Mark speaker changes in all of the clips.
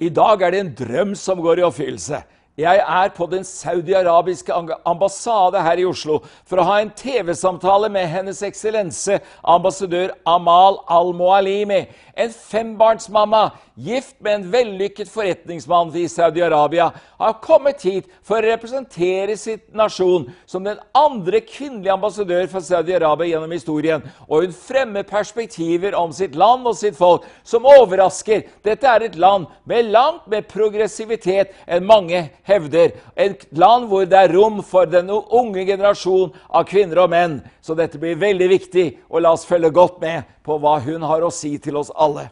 Speaker 1: I dag er det en drøm som går i oppfyllelse. Jeg er på den saudi-arabiske ambassade her i Oslo for å ha en TV-samtale med Hennes Eksellense ambassadør Amal al-Moalimi. En fembarnsmamma, gift med en vellykket forretningsmann i Saudi-Arabia, har kommet hit for å representere sitt nasjon som den andre kvinnelige ambassadør for Saudi-Arabia gjennom historien. Og hun fremmer perspektiver om sitt land og sitt folk som overrasker. Dette er et land med langt mer progressivitet enn mange hevder. Et land hvor det er rom for den unge generasjon av kvinner og menn. Så dette blir veldig viktig, og la oss følge godt med på hva hun har å si til oss alle.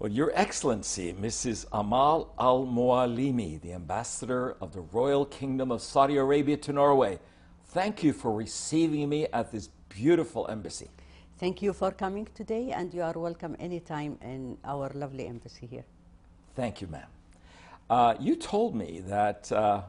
Speaker 1: Well, Your Excellency, Mrs. Amal Al Mualimi, the ambassador of the Royal Kingdom of Saudi Arabia to Norway, thank you for receiving me at this beautiful embassy.
Speaker 2: Thank you for coming today, and you are welcome anytime in our lovely embassy here.
Speaker 1: Thank you, ma'am. Uh, you told me that uh,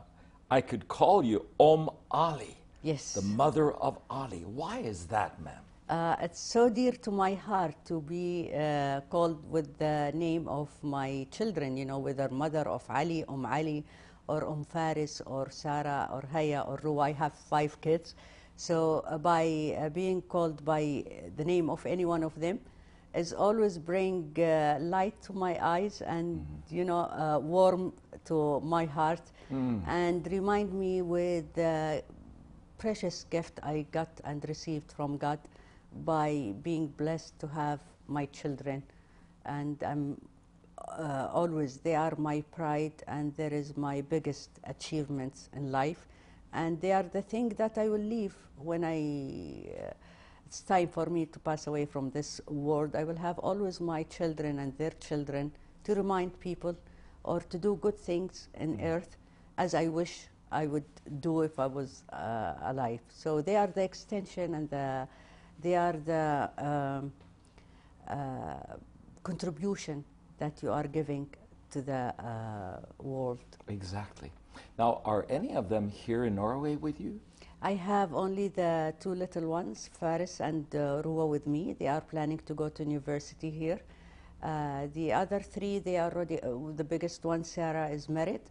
Speaker 1: I could call you Om Ali,
Speaker 2: Yes.
Speaker 1: the mother of Ali. Why is that, ma'am?
Speaker 2: Uh, it's so dear to my heart to be uh, called with the name of my children, you know, whether mother of Ali, Umm Ali, or Umm Faris, or Sarah, or Haya, or Ruwa. I have five kids. So uh, by uh, being called by the name of any one of them is always bring uh, light to my eyes and, you know, uh, warm to my heart and remind me with the precious gift I got and received from God by being blessed to have my children. And I'm uh, always, they are my pride and there is my biggest achievements in life. And they are the thing that I will leave when I, uh, it's time for me to pass away from this world. I will have always my children and their children to remind people or to do good things in earth as I wish I would do if I was uh, alive. So they are the extension and the, they are the um, uh, contribution that you are giving to the uh, world.
Speaker 1: Exactly. Now, are any of them here in Norway with you?
Speaker 2: I have only the two little ones, Faris and uh, Ruwa, with me. They are planning to go to university here. Uh, the other three, they are already, uh, the biggest one, Sarah, is married,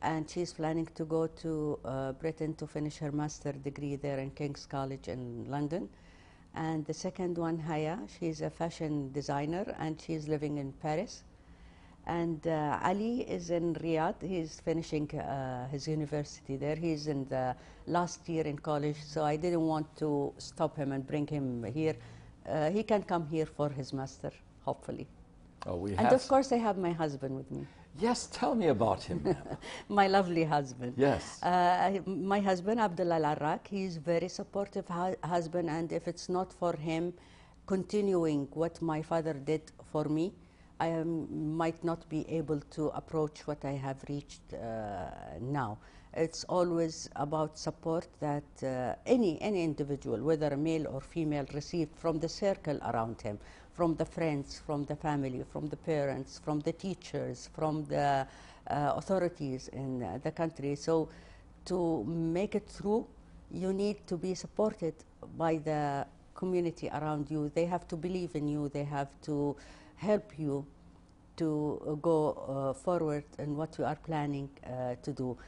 Speaker 2: and she's planning to go to uh, Britain to finish her master degree there in King's College in London. And the second one, Haya, she's a fashion designer, and she's living in Paris. And uh, Ali is in Riyadh. He's finishing uh, his university there. He's in the last year in college, so I didn't want to stop him and bring him here. Uh, he can come here for his master, hopefully.
Speaker 1: Oh, we
Speaker 2: And
Speaker 1: have.
Speaker 2: of course, I have my husband with me,
Speaker 1: Yes, tell me about him,
Speaker 2: my lovely husband.
Speaker 1: yes.
Speaker 2: Uh, my husband, Abdullah Al-Arraq, he's very supportive hu- husband, and if it's not for him continuing what my father did for me, I um, might not be able to approach what I have reached uh, now. It's always about support that uh, any, any individual, whether male or female, received from the circle around him, from the friends, from the family, from the parents, from the teachers, from the uh, authorities in uh, the country. So, to make it through, you need to be supported by the community around you. They have to believe in you, they have to help you to go uh, forward in what you are planning uh, to do.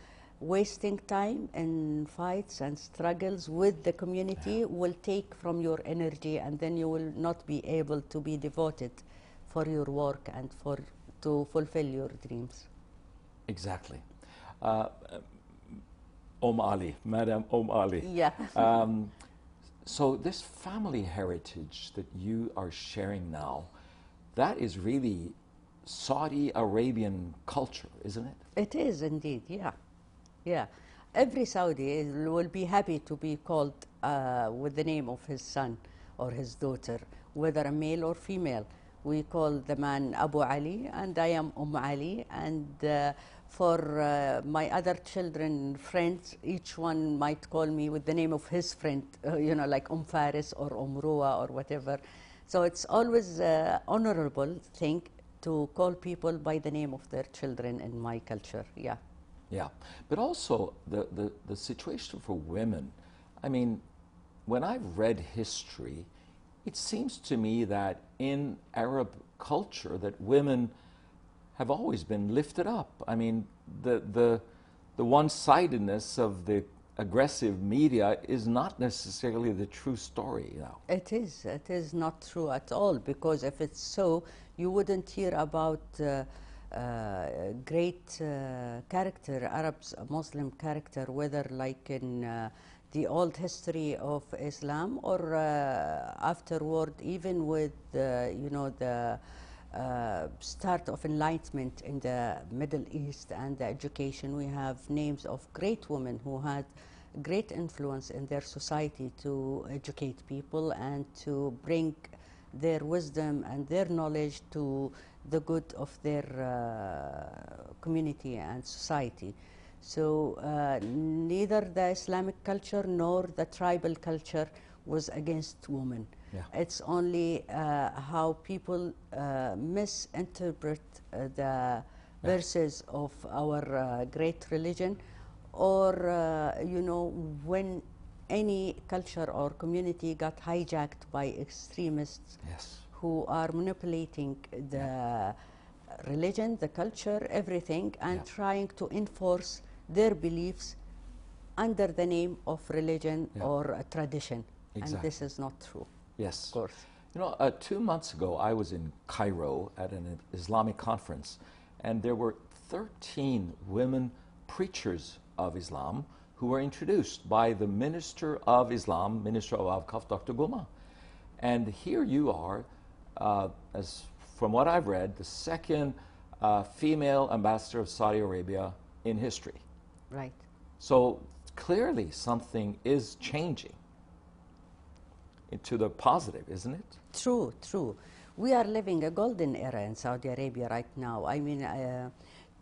Speaker 2: Wasting time in fights and struggles with the community will take from your energy, and then you will not be able to be devoted for your work and for to fulfill your dreams.
Speaker 1: Exactly. Uh, Om Ali, Madam Om Ali.
Speaker 2: Yeah.
Speaker 1: Um, so this family heritage that you are sharing now, that is really Saudi Arabian culture, isn't it?
Speaker 2: It is indeed, yeah. Yeah. Every Saudi will be happy to be called uh, with the name of his son or his daughter, whether a male or female. We call the man Abu Ali, and I am Umm Ali. And uh, For uh, my other children, friends, each one might call me with the name of his friend, uh, you know, like Um Faris or Um Rua or whatever. So it's always uh, honorable thing to call people by the name of their children in my culture. Yeah.
Speaker 1: Yeah, but also the, the, the situation for women. I mean, when I've read history, it seems to me that in Arab culture that women have always been lifted up. I mean, the, the, the one-sidedness of the aggressive media is not necessarily the true story now.
Speaker 2: It is. It is not true at all because if it's so, you wouldn't hear about uh, uh, great uh, character, Arabs, Muslim character, whether like in uh, the old history of Islam or uh, afterward, even with you know the uh, start of enlightenment in the Middle East and the education. We have names of great women who had great influence in their society to educate people and to bring their wisdom and their knowledge to the good of their uh, community and society. So uh, neither the Islamic culture nor the tribal culture was against women.
Speaker 1: Yeah.
Speaker 2: It's only uh, how people uh, misinterpret uh, the verses of our uh, great religion, or uh, you know when any culture or community got hijacked by extremists
Speaker 1: Yes.
Speaker 2: Who are manipulating the religion, the culture, everything, and
Speaker 1: Yeah.
Speaker 2: trying to enforce their beliefs under the name of religion
Speaker 1: Yeah.
Speaker 2: or tradition. And this is not true,
Speaker 1: Yes.
Speaker 2: of course.
Speaker 1: You know, uh, two months ago, I was in Cairo at an Islamic conference, and there were 13 women preachers of Islam who were introduced by the Minister of Islam, Minister of Awqaf, Dr. Guma. And here you are, uh, as from what I've read, the second uh, female ambassador of Saudi Arabia in history.
Speaker 2: Right.
Speaker 1: So clearly, something is changing to the positive, isn't it?
Speaker 2: True, true. We are living a golden era in Saudi Arabia right now. I mean, uh,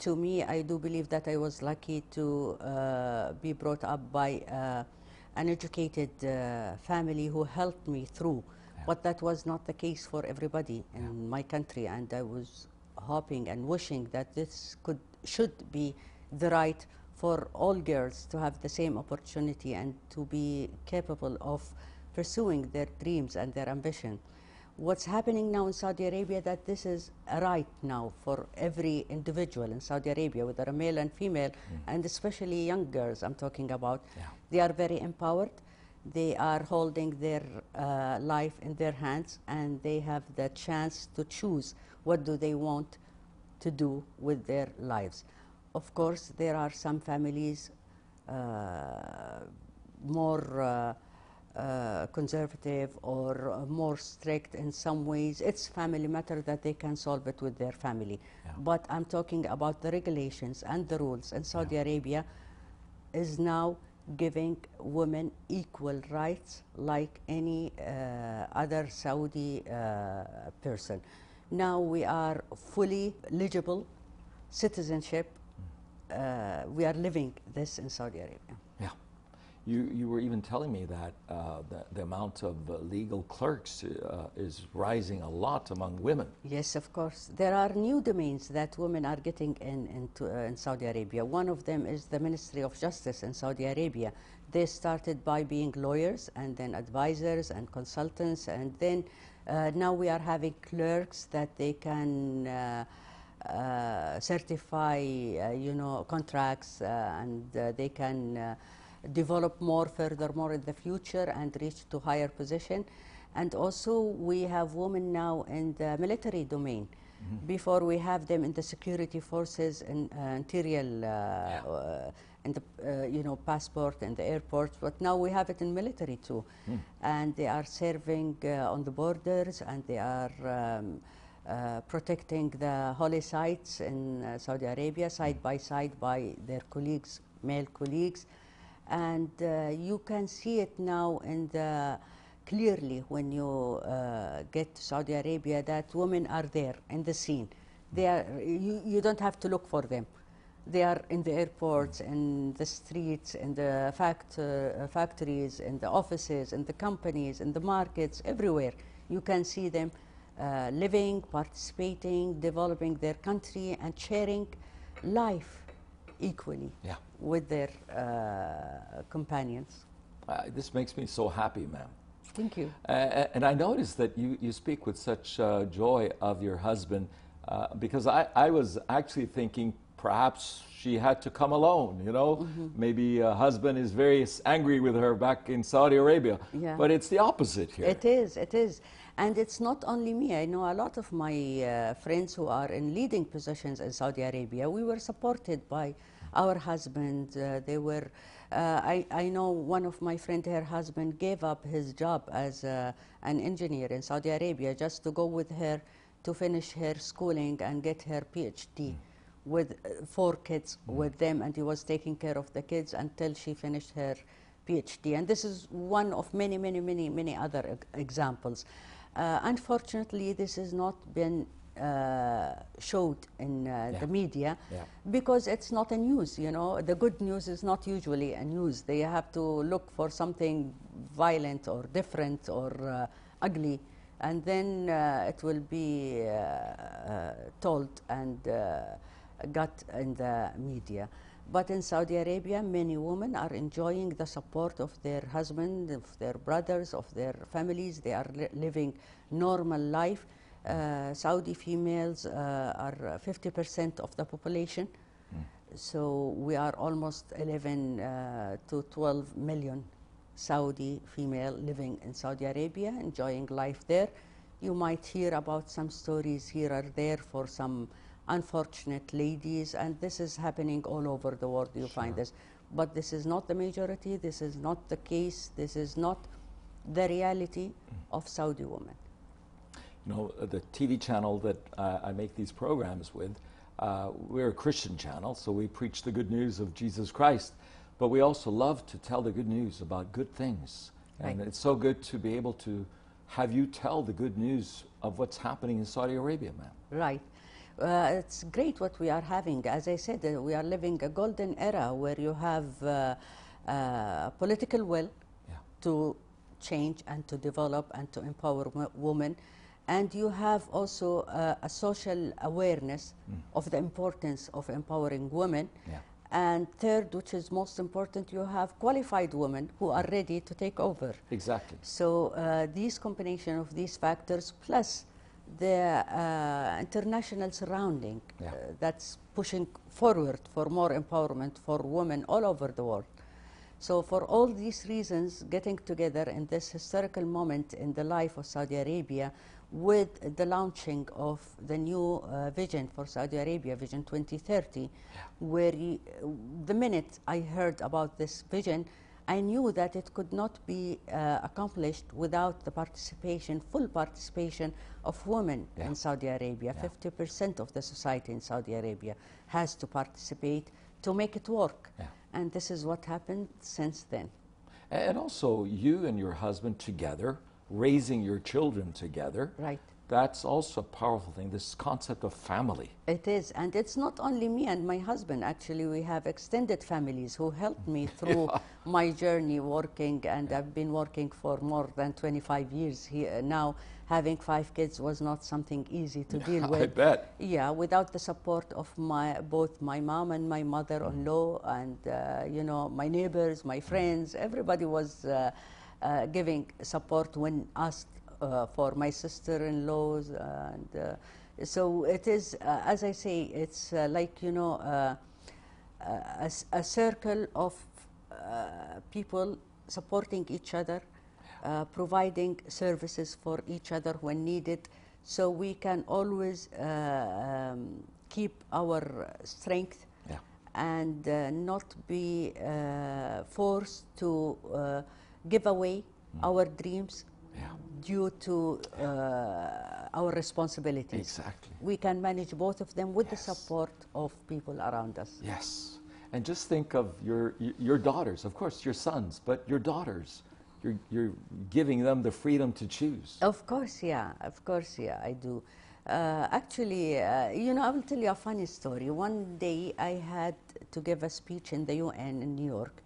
Speaker 2: to me, I do believe that I was lucky to uh, be brought up by uh, an educated uh, family who helped me through. But that was not the case for everybody in my country, and I was hoping and wishing that this could should be the right for all girls to have the same opportunity and to be capable of pursuing their dreams and their ambition. What's happening now in Saudi Arabia that this is a right now for every individual in Saudi Arabia, whether a male and female, mm-hmm. and especially young girls I'm talking about.
Speaker 1: Yeah.
Speaker 2: They are very empowered. They are holding their uh, life in their hands and they have the chance to choose what do they want to do with their lives. Of course, there are some families uh, more uh, uh, conservative or uh, more strict in some ways. It's family matter that they can solve it with their family.
Speaker 1: Yeah.
Speaker 2: But I'm talking about the regulations and the rules And Saudi Arabia is now giving women equal rights like any uh, other Saudi uh, person. Now we are fully eligible citizenship. Uh, we are living this in Saudi Arabia.
Speaker 1: You, you were even telling me that uh, the, the amount of uh, legal clerks uh, is rising a lot among women.
Speaker 2: Yes, of course. There are new domains that women are getting in, into, uh, in Saudi Arabia. One of them is the Ministry of Justice in Saudi Arabia. They started by being lawyers and then advisors and consultants, and then uh, now we are having clerks that they can uh, certify, you know, contracts, and they can develop more furthermore in the future and reach to higher position. And also we have women now in the military domain. Before we have them in the security forces and uh, interior, uh, uh, in the uh, you know passport and the airports, but now we have it in military too, and they are serving uh, on the borders and they are. Um, uh, protecting the holy sites in uh, Saudi Arabia side by side by their colleagues, male colleagues, and uh, you can see it now in the clearly when you uh, get to Saudi Arabia that women are there in the scene. They are you, you don't have to look for them. They are in the airports, in the streets, in the fact, uh, factories, in the offices, in the companies, in the markets, everywhere. You can see them uh, living, participating, developing their country, and sharing life equally
Speaker 1: Yeah.
Speaker 2: With their uh, companions.
Speaker 1: Uh, this makes me so happy, ma'am.
Speaker 2: Thank you.
Speaker 1: Uh, and I noticed that you, you speak with such uh, joy of your husband uh, because I, I was actually thinking perhaps she had to come alone, you know? Maybe a husband is very angry with her back in Saudi Arabia.
Speaker 2: Yeah.
Speaker 1: But it's the opposite here.
Speaker 2: It is, it is. And it's not only me. I know a lot of my uh, friends who are in leading positions in Saudi Arabia. We were supported by our husband. Uh, they were, uh, I, I know one of my friend, her husband gave up his job as uh, an engineer in Saudi Arabia just to go with her to finish her schooling and get her PhD with uh, four kids with them. And he was taking care of the kids until she finished her PhD. And this is one of many, many, many, many other ex- examples. Uh, unfortunately, this has not been uh, showed in uh,
Speaker 1: Yeah.
Speaker 2: the media
Speaker 1: Yeah.
Speaker 2: because it's not a news. You know, the good news is not usually a news. They have to look for something violent or different or uh, ugly, and then uh, it will be uh, uh, told and uh, got in the media. But in Saudi Arabia, many women are enjoying the support of their husband, of their brothers, of their families. They are li- living normal life. Uh, Saudi females uh, are 50% of the population. So we are almost 11 uh, to 12 million Saudi female living in Saudi Arabia, enjoying life there. You might hear about some stories here or there for some unfortunate ladies, and this is happening all over the world. You find this, but this is not the majority. This is not the case. This is not the reality of Saudi women.
Speaker 1: You know, the TV channel that uh, I make these programs with, uh, we're a Christian channel, so we preach the good news of Jesus Christ. But we also love to tell the good news about good things. And
Speaker 2: Right.
Speaker 1: it's so good to be able to have you tell the good news of what's happening in Saudi Arabia, ma'am.
Speaker 2: Right. Uh, it's great what we are having. As I said, uh, we are living a golden era where you have uh, uh, political will
Speaker 1: Yeah.
Speaker 2: to change and to develop and to empower wo- women. And you have also uh, a social awareness of the importance of empowering women.
Speaker 1: Yeah.
Speaker 2: And third, which is most important, you have qualified women who are ready to take over.
Speaker 1: Exactly.
Speaker 2: So uh, these combination of these factors plus the uh, international surrounding
Speaker 1: Yeah.
Speaker 2: uh, that's pushing forward for more empowerment for women all over the world. So for all these reasons, getting together in this historical moment in the life of Saudi Arabia with the launching of the new uh, vision for Saudi Arabia, Vision 2030, where you, the minute I heard about this vision, I knew that it could not be uh, accomplished without the participation, full participation of women
Speaker 1: Yeah.
Speaker 2: in Saudi Arabia. 50% of the society in Saudi Arabia has to participate to make it work.
Speaker 1: Yeah.
Speaker 2: And this is what happened since then.
Speaker 1: And also, you and your husband together, raising your children together,
Speaker 2: Right.
Speaker 1: that's also a powerful thing, this concept of family.
Speaker 2: It is, and it's not only me and my husband. Actually, we have extended families who helped me through my journey working, and I've been working for more than 25 years here now. Having five kids was not something easy to deal with.
Speaker 1: I bet.
Speaker 2: Yeah, without the support of my both my mom and my mother-in-law, and uh, you know my neighbors, my friends, everybody was uh, uh, giving support when asked uh, for my sister-in-laws, and uh, so it is. Uh, as I say, it's uh, like you know uh, a, a circle of uh, people supporting each other, uh, providing services for each other when needed, so we can always uh, um, keep our strength
Speaker 1: Yeah.
Speaker 2: and uh, not be uh, forced to uh, give away our dreams
Speaker 1: Yeah.
Speaker 2: due to uh, our responsibilities.
Speaker 1: Exactly.
Speaker 2: We can manage both of them with
Speaker 1: Yes.
Speaker 2: the support of people around us.
Speaker 1: Yes. And just think of your, your daughters, of course, your sons, but your daughters. You're, you're giving them the freedom to choose.
Speaker 2: Of course, yeah. Of course, yeah. I do. Uh, actually, uh, you know, I will tell you a funny story. One day I had to give a speech in the UN in New York,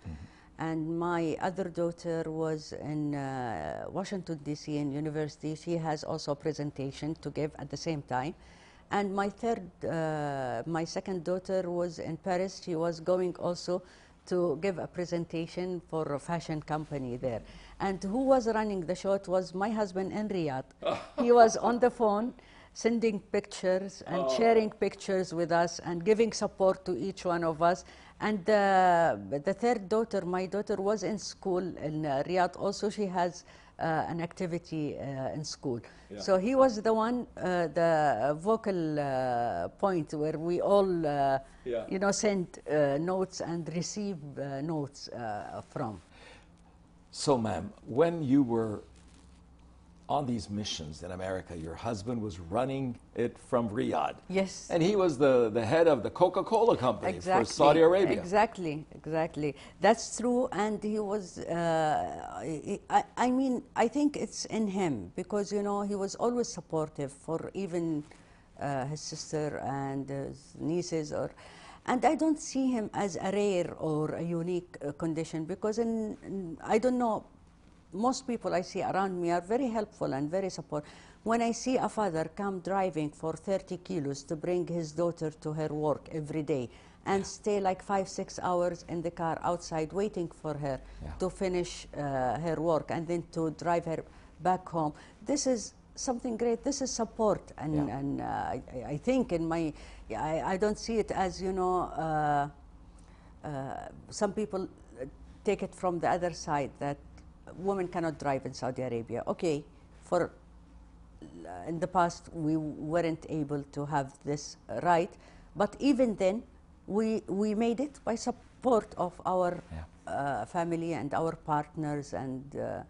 Speaker 2: and my other daughter was in uh, Washington, D.C., in university. She has also a presentation to give at the same time. And my third, uh, my second daughter was in Paris. She was going also to give a presentation for a fashion company there. And who was running the show? It was my husband in Riyadh. he was on the phone sending pictures and sharing pictures with us and giving support to each one of us. And uh, the third daughter, my daughter, was in school in uh, Riyadh. Also, she has uh, an activity uh, in school. So he was the one, uh, the vocal uh, point where we all, uh,
Speaker 1: Yeah.
Speaker 2: you know, send uh, notes and receive uh, notes uh, from.
Speaker 1: So, ma'am, when you were on these missions in America, your husband was running it from Riyadh.
Speaker 2: Yes.
Speaker 1: And he was the, the head of the Coca Cola company for Saudi Arabia.
Speaker 2: Exactly, exactly. That's true. And he was, uh, I, I- I mean, I think it's in him because, you know, he was always supportive for even uh, his sister and his nieces or. And I don't see him as a rare or a unique uh, condition because in, in, I don't know, most people I see around me are very helpful and very support. When I see a father come driving for 30 kilos to bring his daughter to her work every day and stay like five, six hours in the car outside waiting for her
Speaker 1: Yeah.
Speaker 2: to finish uh, her work and then to drive her back home, this is something great. This is support. And,
Speaker 1: Yeah.
Speaker 2: and uh, I, I think in my, I, I don't see it as, you know, uh, uh, some people take it from the other side that women cannot drive in Saudi Arabia. Okay, for uh, in the past we weren't able to have this right, but even then we we made it by support of our
Speaker 1: Yeah.
Speaker 2: uh, family and our partners, and uh,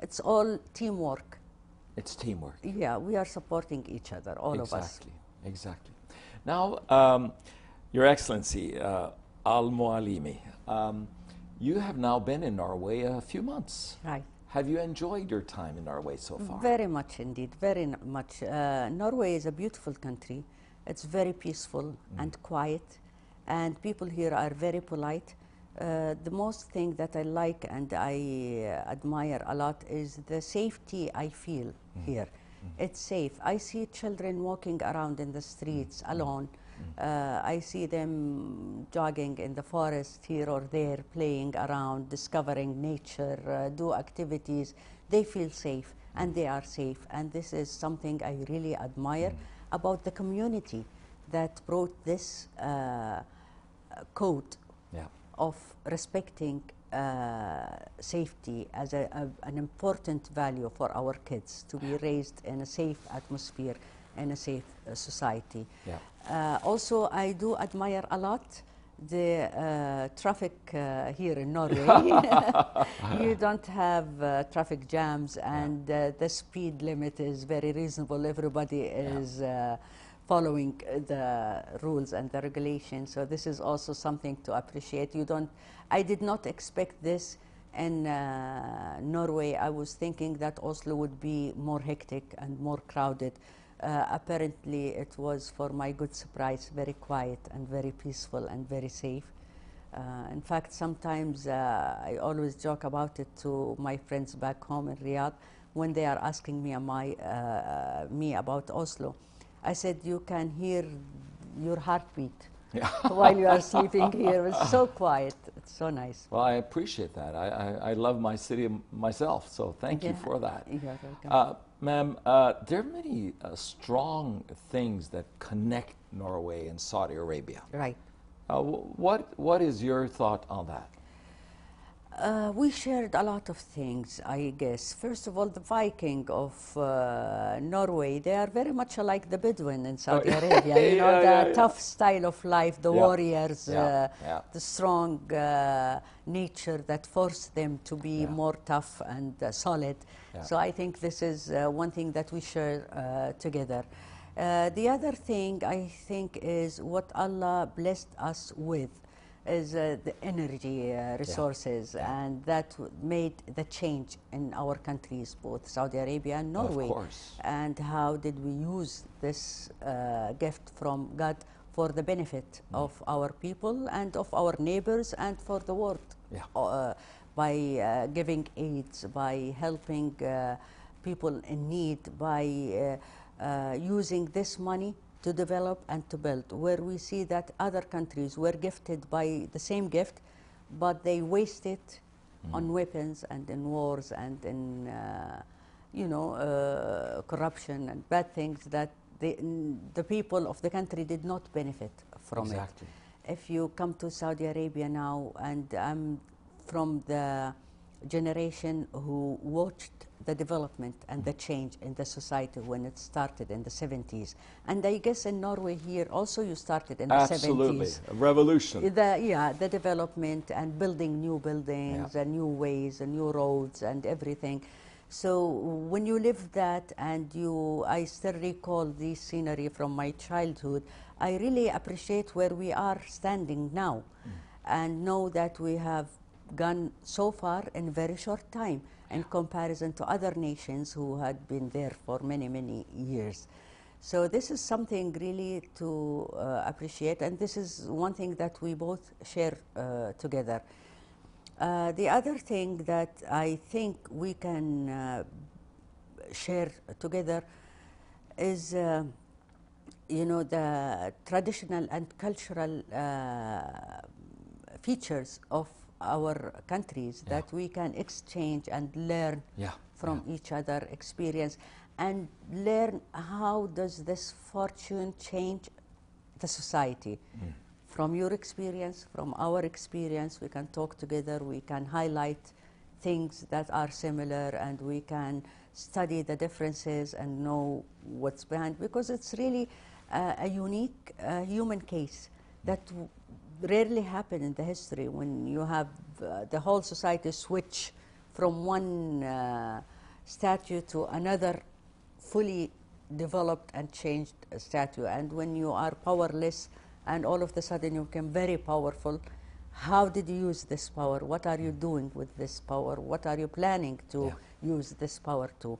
Speaker 2: it's all teamwork.
Speaker 1: It's teamwork.
Speaker 2: Yeah, we are supporting each other, all of us.
Speaker 1: exactly, Exactly. Now, um, Your Excellency, uh, Al Mualimi, um, you have now been in Norway a few months.
Speaker 2: Right.
Speaker 1: Have you enjoyed your time in Norway so far?
Speaker 2: Very much indeed, very much. Uh, Norway is a beautiful country. It's very peaceful and quiet, and people here are very polite. Uh, the most thing that I like and I uh, admire a lot is the safety I feel here. It's safe. I see children walking around in the streets alone. Uh, I see them jogging in the forest here or there, playing around, discovering nature, uh, do activities. They feel safe and they are safe. And this is something I really admire about the community that brought this uh, code
Speaker 1: Yeah.
Speaker 2: of respecting uh, safety as a, a- an important value for our kids to be raised in a safe atmosphere in a safe uh, society.
Speaker 1: Yeah.
Speaker 2: Uh, also, I do admire a lot the uh, traffic uh, here in Norway. you don't have uh, traffic jams, and uh, the speed limit is very reasonable. Everybody is uh, following the rules and the regulations. So this is also something to appreciate. You don't. I did not expect this in uh, Norway. I was thinking that Oslo would be more hectic and more crowded. Uh, apparently, it was, for my good surprise, very quiet and very peaceful and very safe. Uh, in fact, sometimes uh, I always joke about it to my friends back home in Riyadh when they are asking me, I, uh, me about Oslo. I said, you can hear your heartbeat
Speaker 1: Yeah.
Speaker 2: while you are sleeping here. It's so quiet. It's so nice.
Speaker 1: Well, I appreciate that. I, I, I love my city myself, so thank you for that.
Speaker 2: you're welcome.
Speaker 1: Uh, ma'am, uh, there are many uh, strong things that connect Norway and Saudi Arabia.
Speaker 2: Right.
Speaker 1: Uh, what, what is your thought on that?
Speaker 2: Uh, we shared a lot of things, I guess. First of all, the Viking of uh, Norway, they are very much like the Bedouin in Saudi
Speaker 1: yeah.
Speaker 2: Arabia. You know,
Speaker 1: Yeah,
Speaker 2: the
Speaker 1: yeah, yeah.
Speaker 2: tough style of life, the
Speaker 1: Yeah.
Speaker 2: warriors,
Speaker 1: Yeah,
Speaker 2: uh,
Speaker 1: yeah.
Speaker 2: the strong uh, nature that forced them to be
Speaker 1: Yeah.
Speaker 2: more tough and uh, solid.
Speaker 1: Yeah.
Speaker 2: So I think this is uh, one thing that we share uh, together. Uh, the other thing I think is what Allah blessed us with. Is uh, the energy uh, resources, and that w- made the change in our countries, both Saudi Arabia and Norway.
Speaker 1: Of course.
Speaker 2: And how did we use this uh, gift from God for the benefit
Speaker 1: Mm.
Speaker 2: of our people and of our neighbors and for the world?
Speaker 1: Yeah.
Speaker 2: Uh, by uh, giving aids, by helping uh, people in need, by uh, uh, using this money to develop and to build. Where we see that other countries were gifted by the same gift, but they waste it on weapons and in wars and in, uh, you know, uh, corruption and bad things that the, the people of the country did not benefit from it if you come to Saudi Arabia now, and I'm from the generation who watched the development and the change in the society when it started in the 70s. And I guess in Norway here also you started in the
Speaker 1: Absolutely.
Speaker 2: 70s.
Speaker 1: A revolution.
Speaker 2: The, yeah, the development and building new buildings and new ways and new roads and everything. So when you live that and you, I still recall this scenery from my childhood, I really appreciate where we are standing now mm. and know that we have gone so far in very short time in comparison to other nations who had been there for many, many years. So this is something really to uh, appreciate, and this is one thing that we both share uh, together. Uh, the other thing that I think we can uh, share together is, uh, you know, the traditional and cultural uh, features of our countries
Speaker 1: Yeah.
Speaker 2: that we can exchange and learn
Speaker 1: Yeah,
Speaker 2: from each other experience and learn how does this fortune change the society. From your experience from our experience we can talk together we can highlight things that are similar and we can study the differences and know what's behind because it's really uh, a unique uh, human case that rarely happen in the history when you have uh, the whole society switch from one uh, statue to another fully developed and changed statue. And when you are powerless and all of a sudden you become very powerful how did you use this power? What are you doing with this power? What are you planning to use this power to?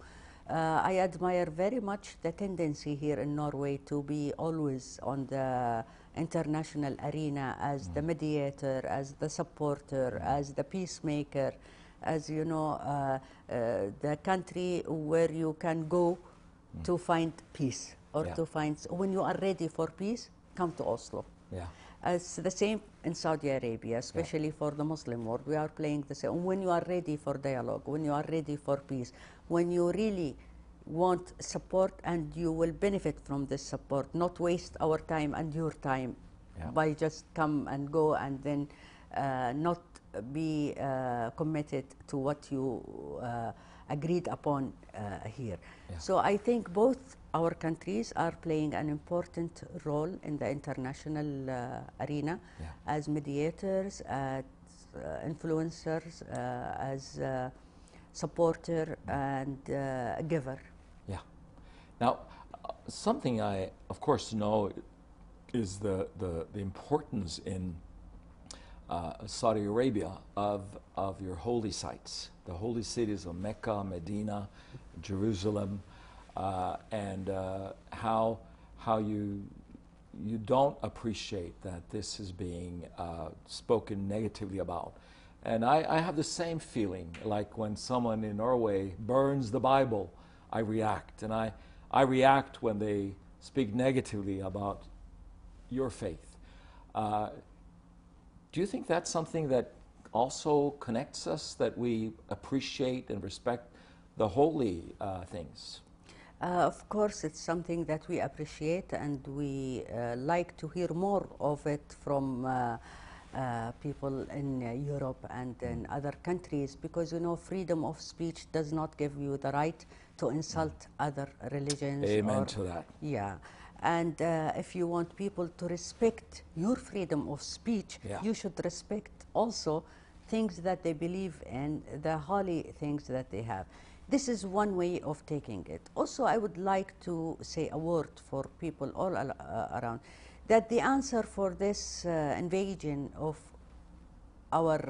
Speaker 2: Uh, I admire very much the tendency here in Norway to be always on the international arena as the mediator, as the supporter, as the peacemaker, as you know, uh, uh, the country where you can go to find peace or
Speaker 1: Yeah.
Speaker 2: to find. When you are ready for peace, come to Oslo.
Speaker 1: Yeah.
Speaker 2: It's the same in Saudi Arabia, especially for the Muslim world. We are playing the same. When you are ready for dialogue, when you are ready for peace, when you really want support and you will benefit from this support, not waste our time and your time
Speaker 1: Yeah.
Speaker 2: by just come and go and then uh, not be uh, committed to what you uh, agreed upon uh, here.
Speaker 1: Yeah.
Speaker 2: So I think both our countries are playing an important role in the international uh, arena
Speaker 1: Yeah.
Speaker 2: as mediators, as uh, influencers, uh, as uh, supporter and uh, giver.
Speaker 1: Now, something I, of course, know is the, the, the importance in uh, Saudi Arabia of, of your holy sites, the holy cities of Mecca, Medina, Jerusalem, uh, and uh, how, how you, you don't appreciate that this is being uh, spoken negatively about. And I, I have the same feeling, like when someone in Norway burns the Bible, I react. And I, I react when they speak negatively about your faith. Uh, do you think that's something that also connects us, that we appreciate and respect the holy uh, things?
Speaker 2: Uh, of course, it's something that we appreciate and we uh, like to hear more of it from uh, uh, people in uh, Europe and in other countries because you know freedom of speech does not give you the right to insult other religions.
Speaker 1: Amen
Speaker 2: or-
Speaker 1: to that.
Speaker 2: Yeah. And uh, if you want people to respect your freedom of speech,
Speaker 1: Yeah.
Speaker 2: you should respect also things that they believe in, the holy things that they have. This is one way of taking it. Also, I would like to say a word for people all al- uh, around. that the answer for this uh, invasion of our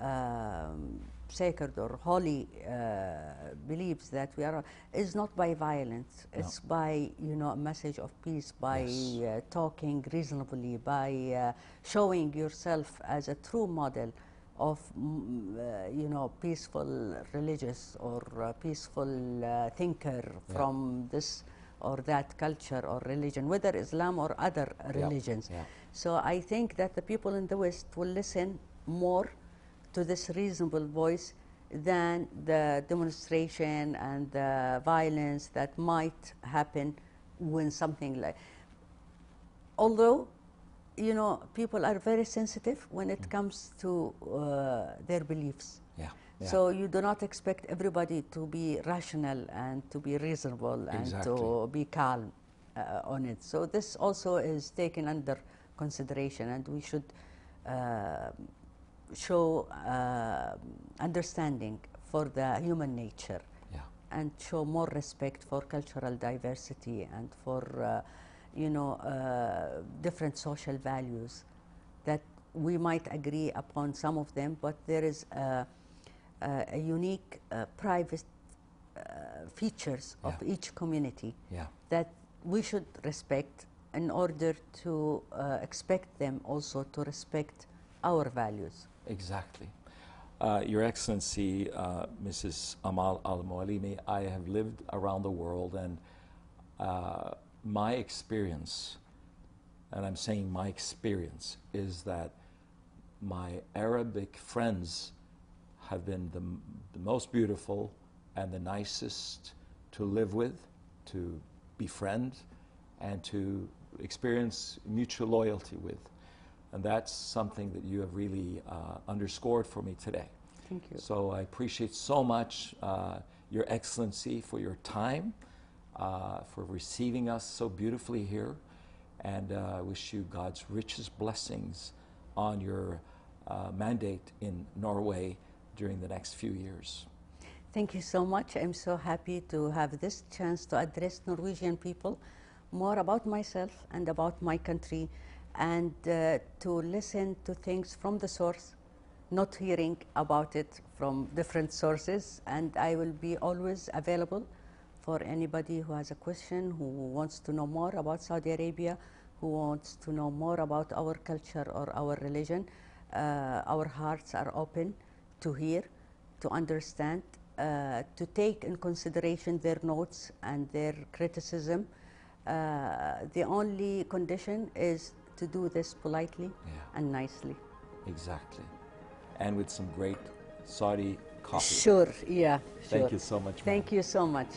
Speaker 2: uh, um, sacred or holy uh, beliefs that we are is not by violence. It's by you know a message of peace, by
Speaker 1: Yes.
Speaker 2: uh, talking reasonably, by uh, showing yourself as a true model of mm, uh, you know peaceful religious or uh, peaceful uh, thinker from this or that culture or religion, whether Islam or other religions.
Speaker 1: yeah.
Speaker 2: So I think that the people in the West will listen more to this reasonable voice than the demonstration and the violence that might happen when something like although you know people are very sensitive when it comes to uh, their beliefs
Speaker 1: Yeah. yeah.
Speaker 2: so you do not expect everybody to be rational and to be reasonable and to be calm uh, on it. So this also is taken under consideration, and we should uh, show uh, understanding for the human nature
Speaker 1: yeah.
Speaker 2: and show more respect for cultural diversity and for uh, you know uh, different social values that we might agree upon some of them but there is a, a, a unique uh, private uh, features of each community
Speaker 1: Yeah.
Speaker 2: that we should respect in order to uh, expect them also to respect our values
Speaker 1: Exactly. Uh, Your Excellency, uh, Mrs. Amal Al Mualimi, I have lived around the world, and uh, my experience, and I'm saying my experience, is that my Arabic friends have been the, the most beautiful and the nicest to live with, to befriend, and to experience mutual loyalty with. And that's something that you have really uh, underscored for me today.
Speaker 2: thank you
Speaker 1: So I appreciate so much uh, Your Excellency for your time, uh, for receiving us so beautifully here, and uh, I wish you God's richest blessings on your uh, mandate in Norway during the next few years.
Speaker 2: Thank you so much. I'm so happy to have this chance to address Norwegian people more about myself and about my country and uh, to listen to things from the source, not hearing about it from different sources. And I will be always available for anybody who has a question, who wants to know more about Saudi Arabia, who wants to know more about our culture or our religion. Uh, our hearts are open to hear, to understand, uh, to take in consideration their notes and their criticism. Uh, the only condition is to do this politely
Speaker 1: Yeah.
Speaker 2: and nicely.
Speaker 1: Exactly. And with some great Saudi coffee.
Speaker 2: Sure, yeah, sure.
Speaker 1: Thank you so much. ma'am.
Speaker 2: Thank you so much.